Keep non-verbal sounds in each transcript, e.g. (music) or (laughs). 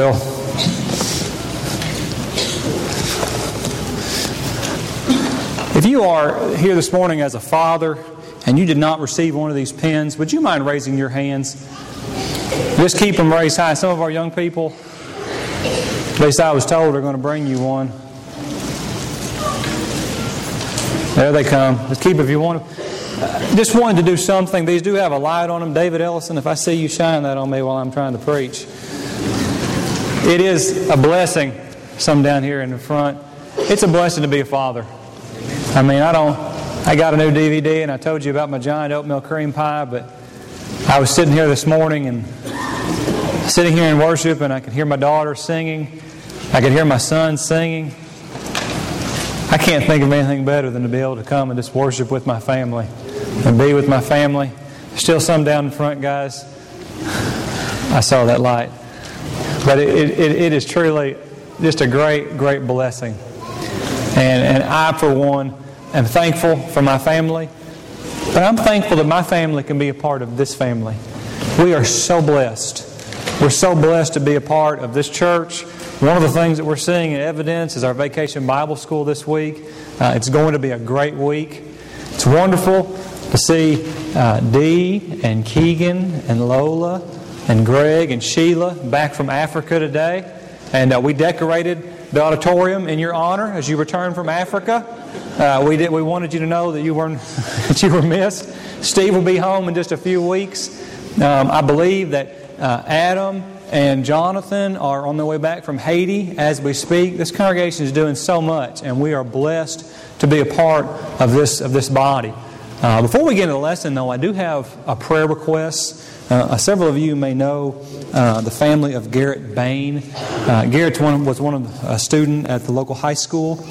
Well, if you are here this morning as a father and you did not receive one of these pens, would you mind raising your hands? Just keep them raised high. Some of our young people, at least I was told, are going to bring you one. There they come. Just keep if you want to. Uh, just wanted to do something. These do have a light on them. David Ellison, if I see you shine that on me while I'm trying to preach. It is a blessing, some down here in the front. It's a blessing to be a father. I mean, I don't, I got a new DVD and I told you about my giant oatmeal cream pie, but I was sitting here this morning and sitting here in worship and I could hear my daughter singing. I could hear my son singing. I can't think of anything better than to be able to come and just worship with my family and be with my family. Still some down in front, guys. I saw that light. But it, it, it is truly just a great, great blessing. And, and I, for one, am thankful for my family. But I'm thankful that my family can be a part of this family. We are so blessed. We're so blessed to be a part of this church. One of the things that we're seeing in evidence is our vacation Bible school this week. Uh, it's going to be a great week. It's wonderful to see uh, Dee and Keegan and Lola and Greg and Sheila back from Africa today. And uh, we decorated the auditorium in your honor as you returned from Africa. Uh, we, did, we wanted you to know that you, weren't, (laughs) that you were missed. Steve will be home in just a few weeks. Um, I believe that uh, Adam and Jonathan are on their way back from Haiti as we speak. This congregation is doing so much, and we are blessed to be a part of this, of this body. Uh, before we get into the lesson, though, I do have a prayer request. Uh, several of you may know uh, the family of Garrett Bain. Uh, Garrett was one of a student at the local high school,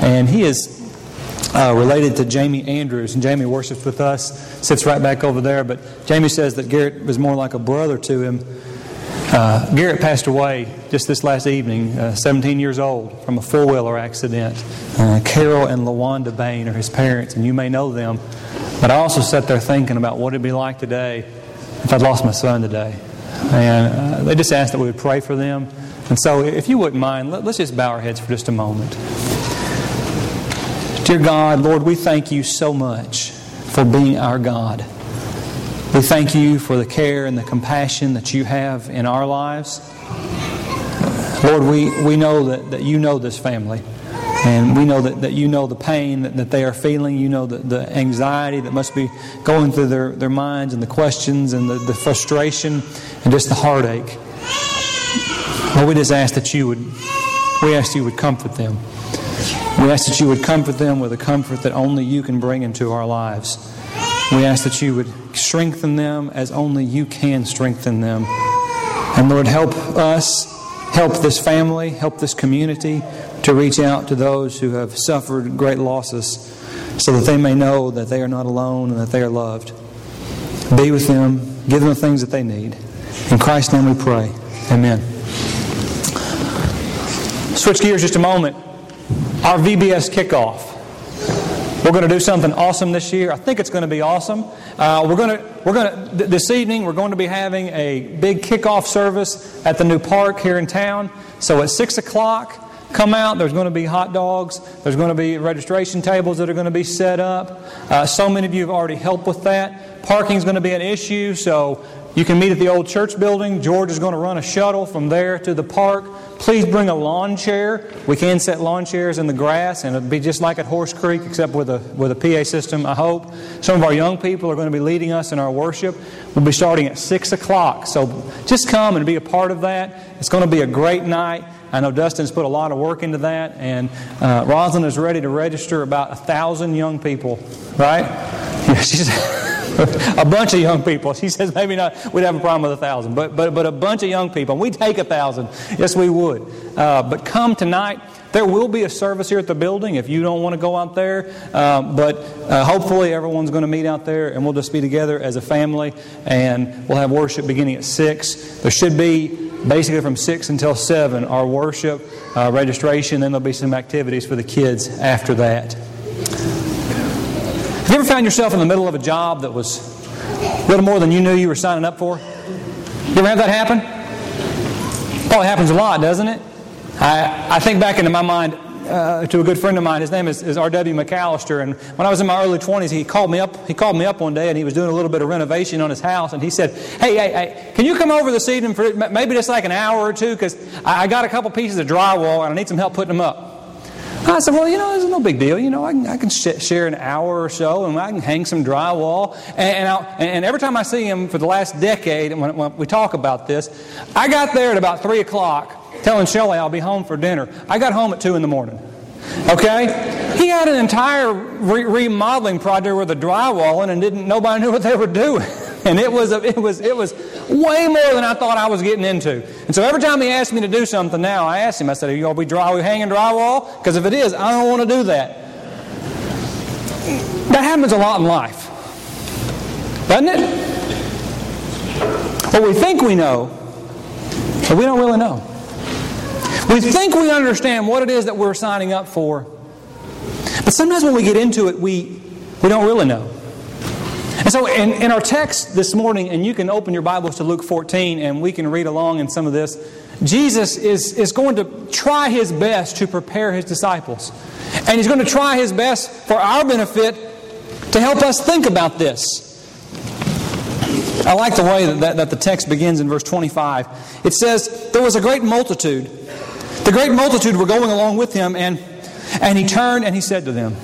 and he is uh, related to Jamie Andrews. And Jamie worships with us, sits right back over there. But Jamie says that Garrett was more like a brother to him. Uh, Garrett passed away just this last evening, 17 years old, from a four wheeler accident. Carol and LaWanda Bain are his parents, and you may know them. But I also sat there thinking about what it'd be like today if I'd lost my son today. And uh, they just asked that we would pray for them. And so, if you wouldn't mind, let, us just bow our heads for just a moment. Dear God, Lord, we thank you so much for being our God. We thank you for the care and the compassion that you have in our lives. Lord, we, we know that, that you know this family. And we know that, that you know the pain that, that they are feeling. You know the, the anxiety that must be going through their, their minds and the questions and the, the frustration and just the heartache. Lord, we just ask that you would, we ask you would comfort them. We ask that you would comfort them with a comfort that only you can bring into our lives. We ask that you would strengthen them as only you can strengthen them. And Lord, help us, help this family, help this community to reach out to those who have suffered great losses so that they may know that they are not alone and that they are loved. Be with them, give them the things that they need. In Christ's name we pray. Amen. Switch gears just a moment. Our VBS kickoff. We're going to do something awesome this year. I think it's going to be awesome. Uh, we're going to we're going to this evening we're going to be having a big kickoff service at the new park here in town. So at six o'clock. Come out. There's going to be hot dogs. There's going to be registration tables that are going to be set up. Uh, so many of you have already helped with that. Parking is going to be an issue, so you can meet at the old church building. George is going to run a shuttle from there to the park. Please bring a lawn chair. We can set lawn chairs in the grass, and it'll be just like at Horse Creek, except with a with a PA system. I hope some of our young people are going to be leading us in our worship. We'll be starting at six o'clock, so just come and be a part of that. It's going to be a great night. I know Dustin's put a lot of work into that, and uh, Rosalind is ready to register about a thousand young people, right? (laughs) She's a bunch of young people. She says maybe not. We'd have a problem with a thousand, but but but a bunch of young people. And we take a thousand. Yes, we would. Uh, but come tonight. There will be a service here at the building if you don't want to go out there. Um, but uh, hopefully, everyone's going to meet out there and we'll just be together as a family and we'll have worship beginning at 6. There should be basically from 6 until 7 our worship uh, registration then there'll be some activities for the kids after that. Have you ever found yourself in the middle of a job that was a little more than you knew you were signing up for? You ever have that happen? Probably happens a lot, doesn't it? I, I think back into my mind uh, to a good friend of mine. His name is, is R.W. McAllister, and when I was in my early 20s, he called me up. He called me up one day, and he was doing a little bit of renovation on his house, and he said, "Hey, hey, hey, can you come over this evening for maybe just like an hour or two? Because I, I got a couple pieces of drywall, and I need some help putting them up." I said, well, you know, it's no big deal. You know, I can, I can sh- share an hour or so and I can hang some drywall. And, and, and every time I see him for the last decade, when, when we talk about this, I got there at about 3 o'clock telling Shelley I'll be home for dinner. I got home at 2 in the morning. Okay? He had an entire re- remodeling project with a drywall and didn't, nobody knew what they were doing. (laughs) And it was, a, it, was, it was way more than I thought I was getting into. And so every time he asked me to do something now, I asked him, I said, Are you going to be dry, hanging drywall? Because if it is, I don't want to do that. That happens a lot in life. Doesn't it? Well, we think we know, but we don't really know. We think we understand what it is that we're signing up for. But sometimes when we get into it, we, we don't really know. And so, in, in our text this morning, and you can open your Bibles to Luke 14 and we can read along in some of this, Jesus is, is going to try his best to prepare his disciples. And he's going to try his best for our benefit to help us think about this. I like the way that, that, that, the text begins in verse 25. It says, There was a great multitude. The great multitude were going along with him, and, and he turned and he said to them,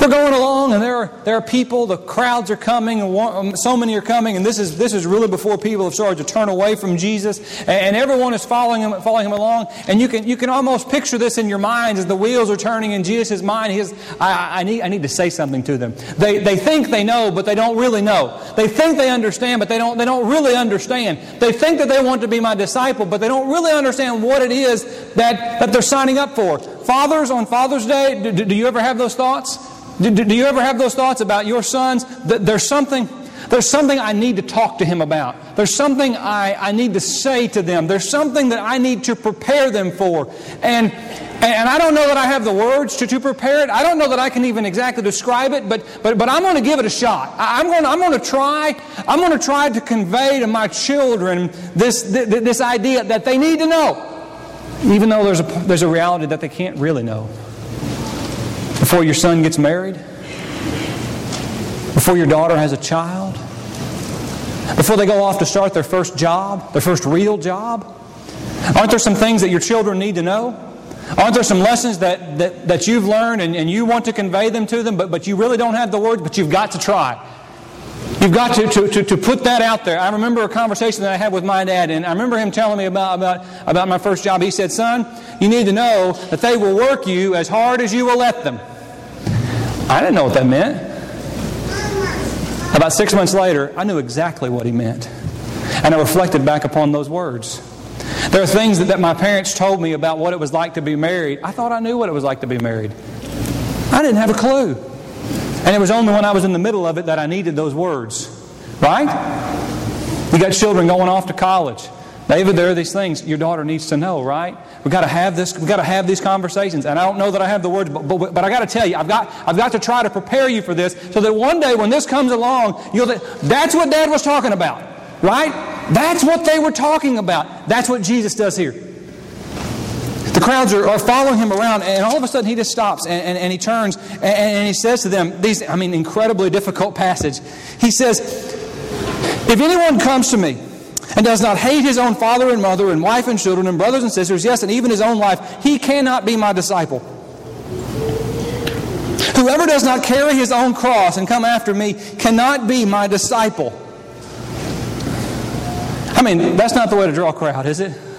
we're going along, and there are, there are people, the crowds are coming, and um, so many are coming, and this is, this is really before people have started to turn away from Jesus, and, and everyone is following him, following him along. And you can, you can almost picture this in your mind as the wheels are turning in Jesus' mind. He says, I, I, need, I need to say something to them. They, they think they know, but they don't really know. They think they understand, but they don't, they don't really understand. They think that they want to be my disciple, but they don't really understand what it is that, that they're signing up for. Fathers on Father's Day, do, do you ever have those thoughts? Do, do, you ever have those thoughts about your sons? That there's something, there's something I need to talk to him about. There's something I, I need to say to them. There's something that I need to prepare them for. And, and I don't know that I have the words to, to prepare it. I don't know that I can even exactly describe it, but, but, but I'm going to give it a shot. I'm going, to, I'm going to try, I'm going to try to convey to my children this, this, this idea that they need to know, even though there's a, there's a reality that they can't really know before your son gets married, before your daughter has a child, before they go off to start their first job, their first real job? Aren't there some things that your children need to know? Aren't there some lessons that, that, that you've learned and, and you want to convey them to them, but, but you really don't have the words, but you've got to try? You've got to, to, to, to, put that out there. I remember a conversation that I had with my dad, and I remember him telling me about, about, about my first job. He said, Son, you need to know that they will work you as hard as you will let them. I didn't know what that meant. About six months later, I knew exactly what he meant. And I reflected back upon those words. There are things that, that my parents told me about what it was like to be married. I thought I knew what it was like to be married. I didn't have a clue. And it was only when I was in the middle of it that I needed those words. Right? You got children going off to college. David, there are these things your daughter needs to know, right? We've got to have this, we've got to have these conversations. And I don't know that I have the words, but, but, but I got to tell you, I've got, I've got to try to prepare you for this so that one day when this comes along, you'll that's what Dad was talking about, right? That's what they were talking about. That's what Jesus does here. The crowds are, are following him around, and all of a sudden he just stops and, and, and he turns and, and he says to them, these, I mean, incredibly difficult passage. He says, If anyone comes to me, and does not hate his own father and mother and wife and children and brothers and sisters, yes, and even his own life, he cannot be my disciple. Whoever does not carry his own cross and come after me cannot be my disciple. I mean, that's not the way to draw a crowd, is it?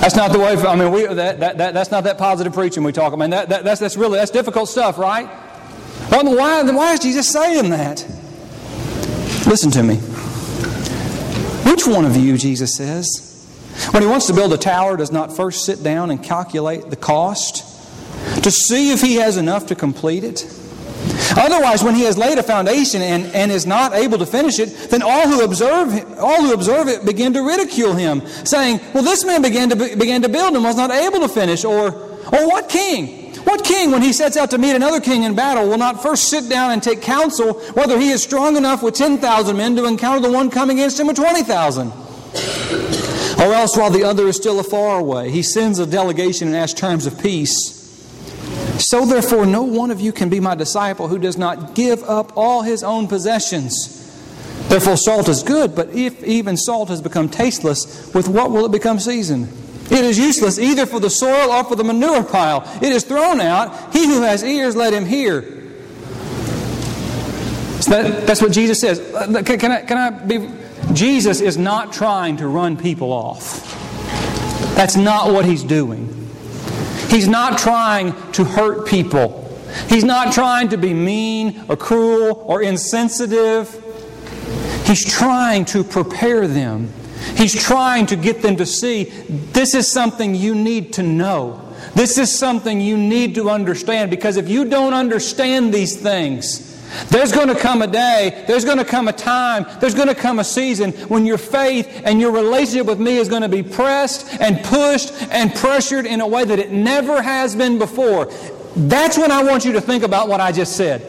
That's not the way. For, I mean, we, that, that, that, that's not that positive preaching we talk about. I mean, that, that, that's, that's really that's difficult stuff, right? Well, why, why is Jesus saying that? Listen to me. Which one of you, Jesus says, when he wants to build a tower, does not first sit down and calculate the cost to see if he has enough to complete it? Otherwise, when he has laid a foundation and, and is not able to finish it, then all who observe all who observe it begin to ridicule him, saying, "Well, this man began to began to build and was not able to finish." Or, or what king? What king, when he sets out to meet another king in battle, will not first sit down and take counsel whether he is strong enough with 10,000 men to encounter the one coming against him with 20,000? Or else, while the other is still afar away, he sends a delegation and asks terms of peace. So, therefore, no one of you can be my disciple who does not give up all his own possessions. Therefore, salt is good, but if even salt has become tasteless, with what will it become seasoned? It is useless either for the soil or for the manure pile. It is thrown out. He who has ears, let him hear. So that, that's what Jesus says. Uh, can, can, I, can I be. Jesus is not trying to run people off. That's not what he's doing. He's not trying to hurt people. He's not trying to be mean or cruel or insensitive. He's trying to prepare them He's trying to get them to see this is something you need to know. This is something you need to understand because if you don't understand these things, there's going to come a day, there's going to come a time, there's going to come a season when your faith and your relationship with me is going to be pressed and pushed and pressured in a way that it never has been before. That's when I want you to think about what I just said.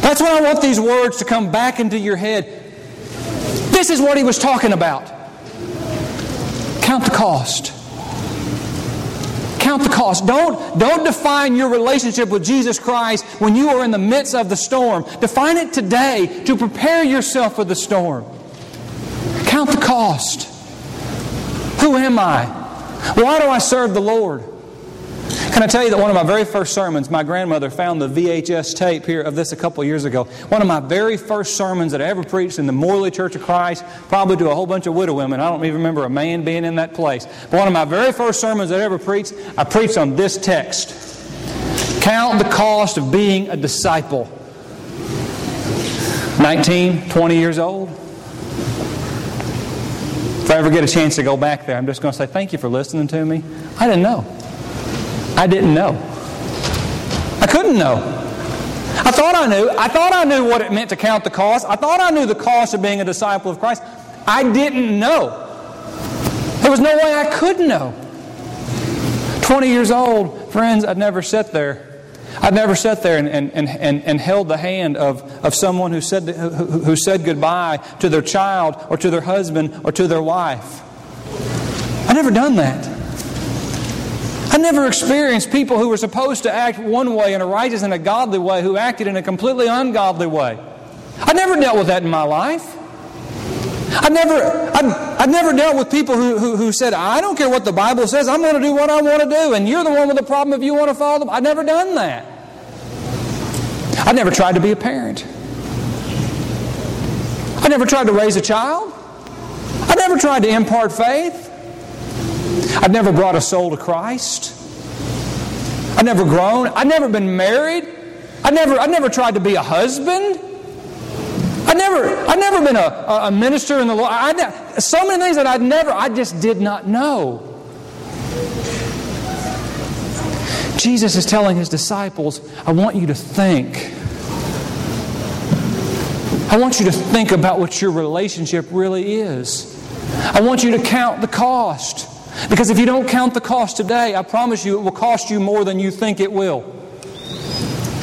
That's when I want these words to come back into your head. This is what he was talking about. Count the cost. Count the cost. Don't, don't define your relationship with Jesus Christ when you are in the midst of the storm. Define it today to prepare yourself for the storm. Count the cost. Who am I? Why do I serve the Lord? Can I tell you that one of my very first sermons, my grandmother found the VHS tape here of this a couple years ago. One of my very first sermons that I ever preached in the Morley Church of Christ, probably to a whole bunch of widow women. I don't even remember a man being in that place. But one of my very first sermons that I ever preached, I preached on this text Count the cost of being a disciple. 19, 20 years old. If I ever get a chance to go back there, I'm just going to say thank you for listening to me. I didn't know. I didn't know. I couldn't know. I thought I knew. I thought I knew what it meant to count the cost. I thought I knew the cost of being a disciple of Christ. I didn't know. There was no way I could know. 20 years old, friends, I'd never sat there. I'd never sat there and, and, and, and, held the hand of, of someone who said, who, who said goodbye to their child or to their husband or to their wife. I'd never done that. I never experienced people who were supposed to act one way in a righteous and a godly way who acted in a completely ungodly way. I never dealt with that in my life. I never, I, I never dealt with people who, who, who said, I don't care what the Bible says, I'm going to do what I want to do, and you're the one with the problem if you want to follow them. I've never done that. I never tried to be a parent. I never tried to raise a child. I never tried to impart faith. I've never brought a soul to Christ. I've never grown. I've never been married. I never, I've never tried to be a husband. I never, I've never been a, a minister in the Lord. I, so many things that I'd never, I just did not know. Jesus is telling his disciples, I want you to think. I want you to think about what your relationship really is. I want you to count the cost. Because if you don't count the cost today, I promise you it will cost you more than you think it will.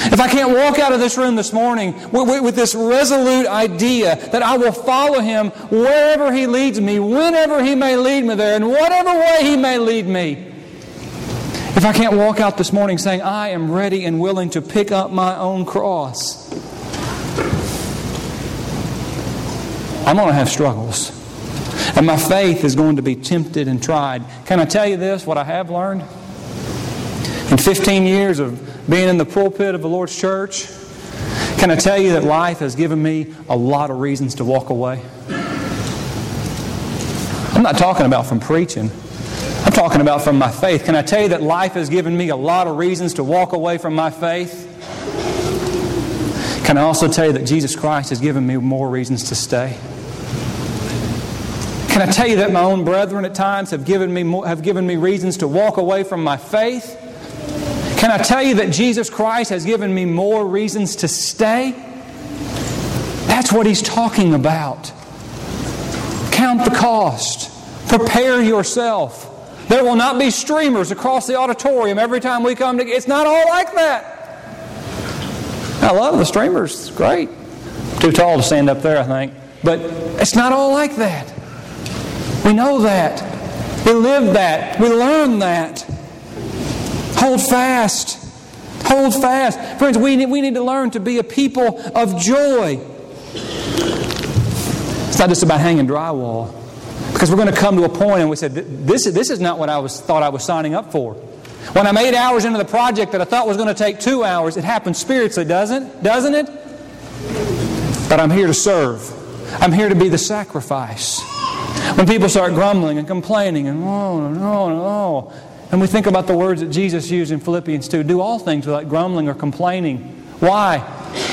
If I can't walk out of this room this morning with, with, this resolute idea that I will follow Him wherever He leads me, whenever He may lead me there, in whatever way He may lead me, if I can't walk out this morning saying, I am ready and willing to pick up my own cross, I'm going to have struggles. And my faith is going to be tempted and tried. Can I tell you this, what I have learned? In 15 years of being in the pulpit of the Lord's church, can I tell you that life has given me a lot of reasons to walk away? I'm not talking about from preaching. I'm talking about from my faith. Can I tell you that life has given me a lot of reasons to walk away from my faith? Can I also tell you that Jesus Christ has given me more reasons to stay? Can I tell you that my own brethren at times have given me, have given me reasons to walk away from my faith? Can I tell you that Jesus Christ has given me more reasons to stay? That's what he's talking about. Count the cost. Prepare yourself. There will not be streamers across the auditorium every time we come together. It's not all like that. I love the streamers. Great. Too tall to stand up there, I think. But it's not all like that. We know that. We live that. We learn that. Hold fast. Hold fast. Friends, we need, we need to learn to be a people of joy. It's not just about hanging drywall. Because we're going to come to a point and we said, this, this is not what I was, thought I was signing up for. When I'm eight hours into the project that I thought was going to take two hours, it happens spiritually, doesn't, doesn't it? But I'm here to serve. I'm here to be the sacrifice. When people start grumbling and complaining and oh, no, no, and we think about the words that Jesus used in Philippians 2 do all things without grumbling or complaining. Why?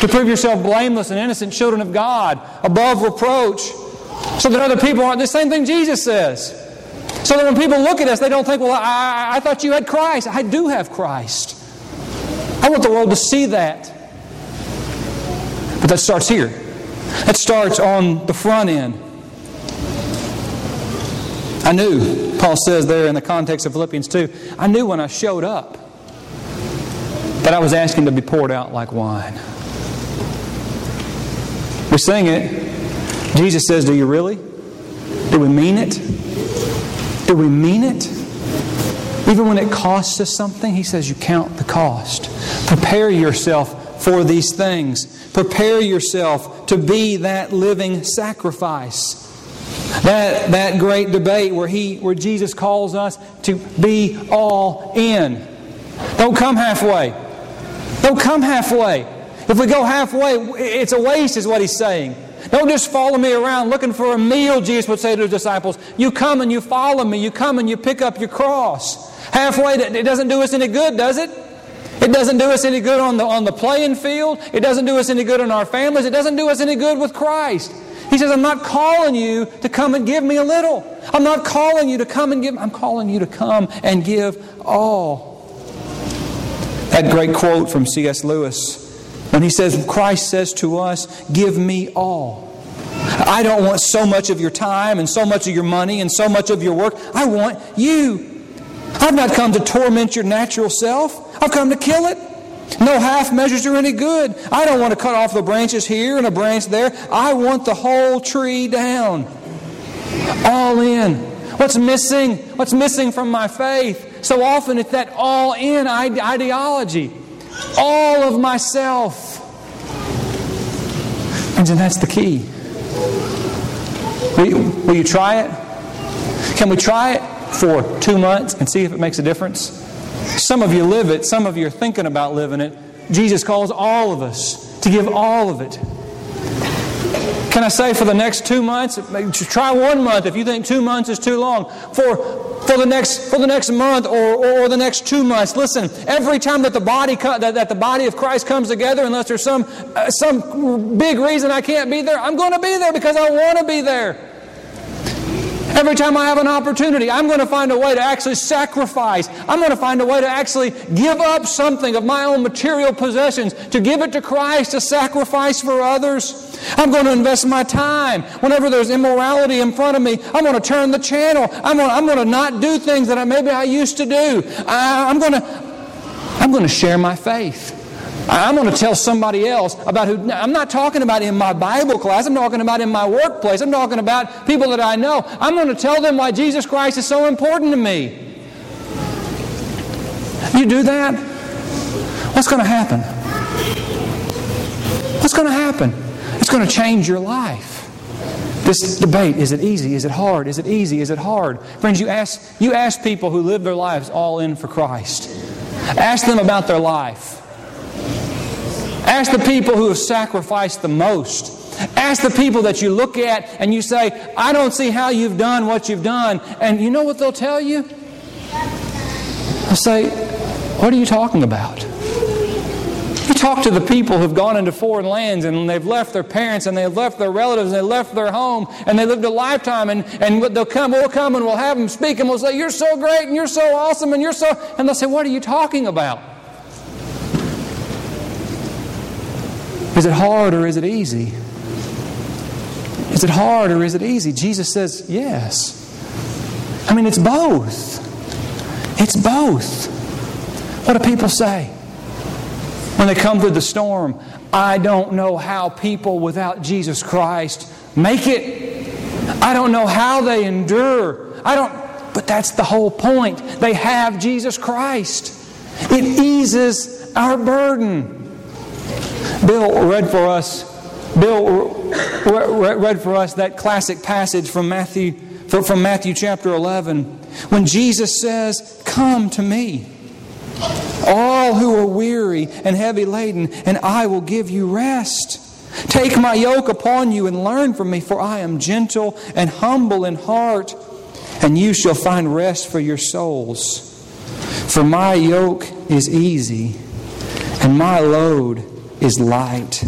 To prove yourself blameless and innocent children of God, above reproach, so that other people aren't. The same thing Jesus says. So that when people look at us, they don't think, well, I, I thought you had Christ. I do have Christ. I want the world to see that. But that starts here. That starts on the front end. I knew, Paul says there in the context of Philippians 2, I knew when I showed up that I was asking to be poured out like wine. We sing it. Jesus says, Do you really? Do we mean it? Do we mean it? Even when it costs us something, he says, You count the cost. Prepare yourself for these things. Prepare yourself to be that living sacrifice. That, that great debate where, he, where Jesus calls us to be all in. Don't come halfway. Don't come halfway. If we go halfway, it's a waste, is what he's saying. Don't just follow me around looking for a meal, Jesus would say to his disciples. You come and you follow me. You come and you pick up your cross. Halfway, that it doesn't do us any good, does it? It doesn't do us any good on the, on the playing field. It doesn't do us any good in our families. It doesn't do us any good with Christ. He says, I'm not calling you to come and give me a little. I'm not calling you to come and give. I'm calling you to come and give all. That great quote from C.S. Lewis when he says, Christ says to us, Give me all. I don't want so much of your time and so much of your money and so much of your work. I want you. I've not come to torment your natural self, I've come to kill it. No half measures are any good. I don't want to cut off the branches here and a branch there. I want the whole tree down. All in. What's missing? What's missing from my faith? So often it's that all in ideology. All of myself. And that's the key. Will you, will you try it? Can we try it for two months and see if it makes a difference? Some of you live it, some of you are thinking about living it. Jesus calls all of us to give all of it. Can I say for the next two months? Try one month if you think two months is too long. For, for, the, next, for the next month or, or, or the next two months, listen, every time that the, body, that, that the body of Christ comes together, unless there's some, uh, some big reason I can't be there, I'm going to be there because I want to be there. Every time I have an opportunity, I'm going to find a way to actually sacrifice. I'm going to find a way to actually give up something of my own material possessions, to give it to Christ, to sacrifice for others. I'm going to invest my time. Whenever there's immorality in front of me, I'm going to turn the channel. I'm going to, I'm going to not do things that I, maybe I used to do. I, I'm going to, I'm going to share my faith. I'm going to tell somebody else about who. I'm not talking about in my Bible class. I'm talking about in my workplace. I'm talking about people that I know. I'm going to tell them why Jesus Christ is so important to me. You do that, what's going to happen? What's going to happen? It's going to change your life. This debate is it easy? Is it hard? Is it easy? Is it hard? Friends, you ask, you ask people who live their lives all in for Christ. Ask them about their life. Ask the people who have sacrificed the most. Ask the people that you look at and you say, I don't see how you've done what you've done. And you know what they'll tell you? They'll say, What are you talking about? You talk to the people who've gone into foreign lands and they've left their parents and they've left their relatives and they left their home and they lived a lifetime and, and they'll come, we'll come and we'll have them speak and we'll say, You're so great and you're so awesome and you're so. And they'll say, What are you talking about? Is it hard or is it easy? Is it hard or is it easy? Jesus says, yes. I mean, it's both. It's both. What do people say? When they come through the storm, I don't know how people without Jesus Christ make it. I don't know how they endure. I don't, but that's the whole point. They have Jesus Christ. It eases our burden. Bill read for us. Bill read for us that classic passage from Matthew, from Matthew chapter 11, when Jesus says, "Come to me, all who are weary and heavy laden, and I will give you rest." Take my yoke upon you and learn from me, for I am gentle and humble in heart, and you shall find rest for your souls. For my yoke is easy, and my load is light.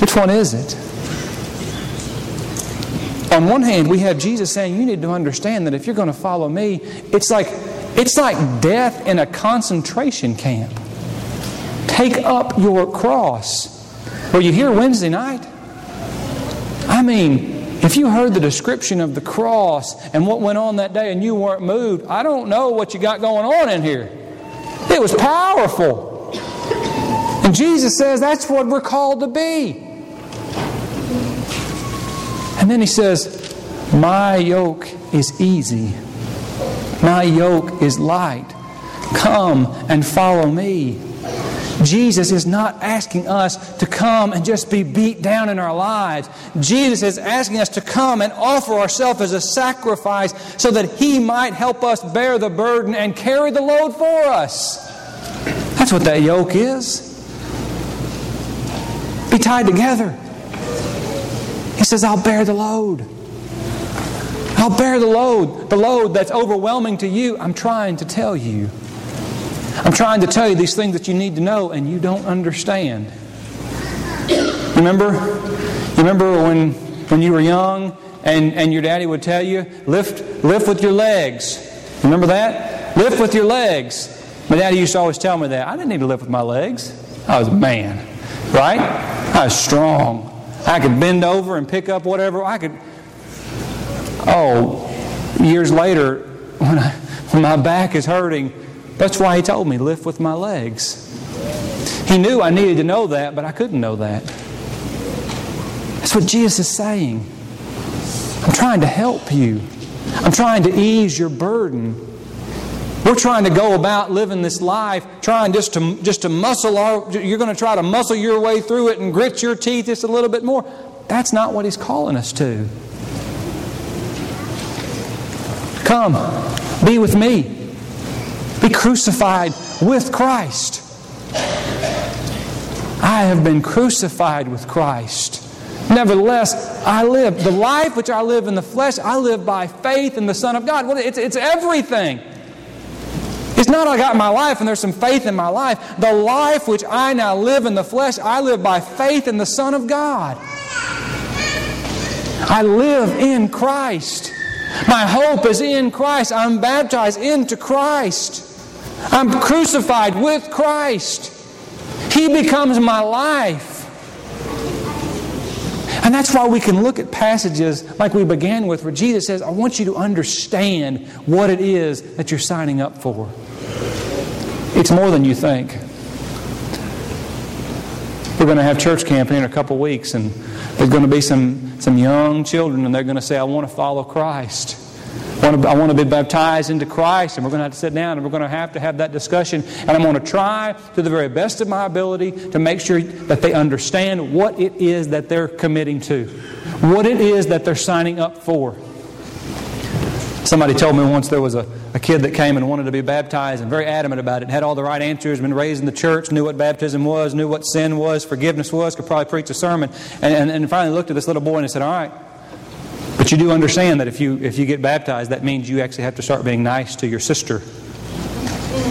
Which one is it? On one hand, we have Jesus saying, You need to understand that if you're going to follow me, it's like, it's like death in a concentration camp. Take up your cross. Were you here Wednesday night? I mean, if you heard the description of the cross and what went on that day and you weren't moved, I don't know what you got going on in here. It was powerful. And Jesus says that's what we're called to be. And then he says, My yoke is easy, my yoke is light. Come and follow me. Jesus is not asking us to come and just be beat down in our lives. Jesus is asking us to come and offer ourselves as a sacrifice so that He might help us bear the burden and carry the load for us. That's what that yoke is. Be tied together. He says, I'll bear the load. I'll bear the load. The load that's overwhelming to you, I'm trying to tell you. I'm trying to tell you these things that you need to know and you don't understand. Remember? Remember when, when you were young and, and your daddy would tell you, lift, lift with your legs. Remember that? Lift with your legs. My daddy used to always tell me that. I didn't need to lift with my legs. I was a man, right? I was strong. I could bend over and pick up whatever. I could. Oh, years later, when, I, when my back is hurting, that's why he told me, lift with my legs. He knew I needed to know that, but I couldn't know that. That's what Jesus is saying. I'm trying to help you. I'm trying to ease your burden. We're trying to go about living this life, trying just to, just to muscle our, you're going to try to muscle your way through it and grit your teeth just a little bit more. That's not what He's calling us to. Come, be with me. Be crucified with Christ. I have been crucified with Christ. Nevertheless, I live. The life which I live in the flesh, I live by faith in the Son of God. Well, it's, it's everything. It's not I got my life and there's some faith in my life. The life which I now live in the flesh, I live by faith in the Son of God. I live in Christ. My hope is in Christ. I'm baptized into Christ. I'm crucified with Christ. He becomes my life. And that's why we can look at passages like we began with, where Jesus says, I want you to understand what it is that you're signing up for. It's more than you think. We're going to have church camp in a couple weeks, and there's going to be some, some young children, and they're going to say, I want to follow Christ. I want, to, I want to be baptized into Christ, and we're going to have to sit down and we're going to have to have that discussion. And I'm going to try to the very best of my ability to make sure that they understand what it is that they're committing to, what it is that they're signing up for. Somebody told me once there was a, a kid that came and wanted to be baptized and very adamant about it, had all the right answers, been raised in the church, knew what baptism was, knew what sin was, forgiveness was, could probably preach a sermon, and, and, and finally looked at this little boy and said, All right, but you do understand that if you, if you get baptized, that means you actually have to start being nice to your sister.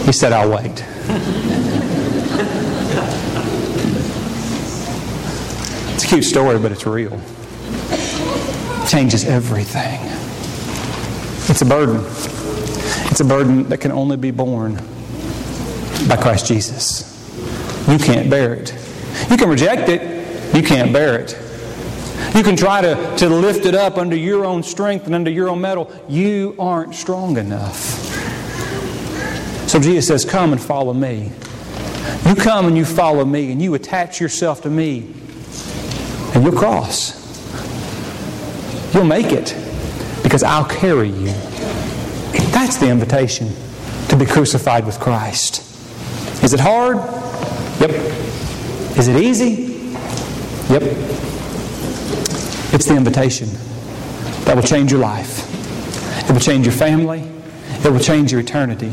He said, I'll wait. it's a cute story, but it's real. It changes everything. It's a burden. It's a burden that can only be borne by Christ Jesus. You can't bear it. You can reject it, you can't bear it. You can try to, to lift it up under your own strength and under your own mettle. You aren't strong enough. So Jesus says, Come and follow me. You come and you follow me and you attach yourself to me and you'll cross. You'll make it because I'll carry you. That's the invitation to be crucified with Christ. Is it hard? Yep. Is it easy? Yep. It's the invitation that will change your life. It will change your family. It will change your eternity.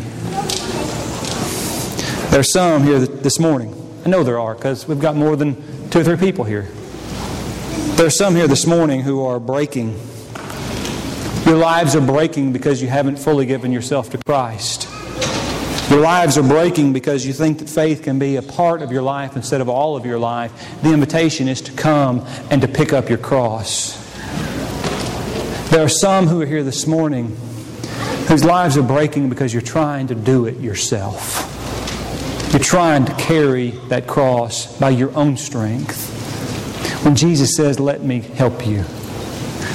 There are some here this morning. I know there are because we've got more than two or three people here. There are some here this morning who are breaking. Your lives are breaking because you haven't fully given yourself to Christ. Your lives are breaking because you think that faith can be a part of your life instead of all of your life. The invitation is to come and to pick up your cross. There are some who are here this morning whose lives are breaking because you're trying to do it yourself. You're trying to carry that cross by your own strength. When Jesus says, Let me help you,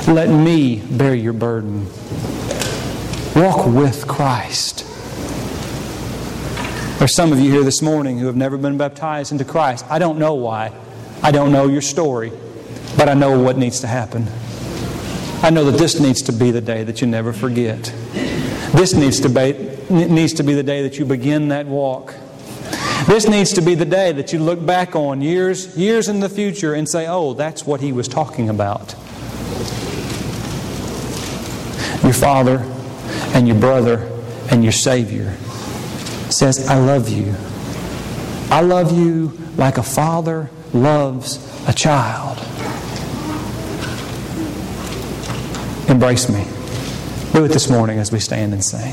let me bear your burden, walk with Christ. There's some of you here this morning who have never been baptized into Christ. I don't know why. I don't know your story, but I know what needs to happen. I know that this needs to be the day that you never forget. This needs to be, needs to be the day that you begin that walk. This needs to be the day that you look back on years, years in the future and say, oh, that's what he was talking about. Your father and your brother and your Savior says, I love you. I love you like a father loves a child. Embrace me. Do it this morning as we stand and sing.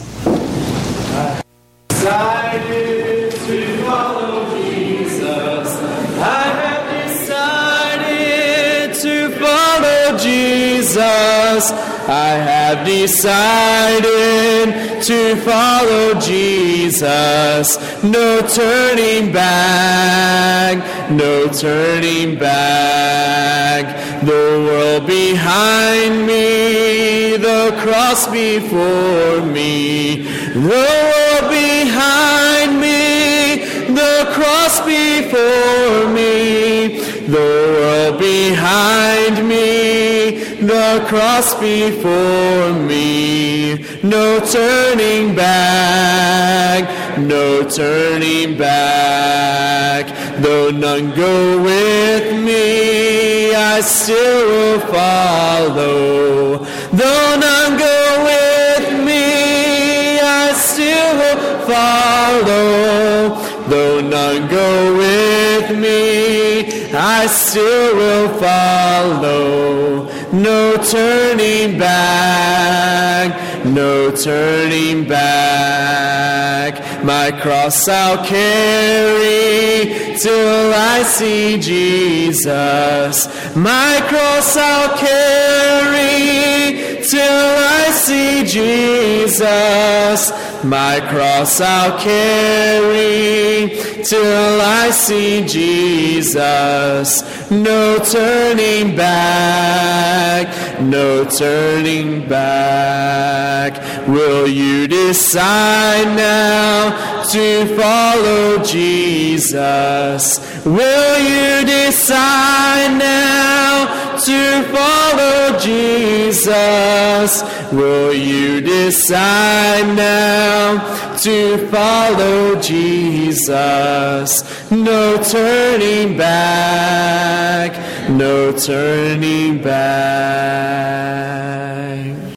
Jesus, I have decided to follow Jesus. No turning back, no turning back. The world behind me, the cross before me. The world behind me, the cross before me. The world behind me, the cross before me. No turning back, no turning back. Though none go with me, I still will follow. Though none go with me, I still will follow. Though none go with me, I still will follow. No turning back, no turning back. My cross I'll carry till I see Jesus. My cross I'll carry till I see Jesus. My cross I'll carry till I see Jesus. No turning back, no turning back. Will you decide now to follow Jesus? Will you decide now to follow Jesus? Will you decide now to follow Jesus? No turning back, no turning back.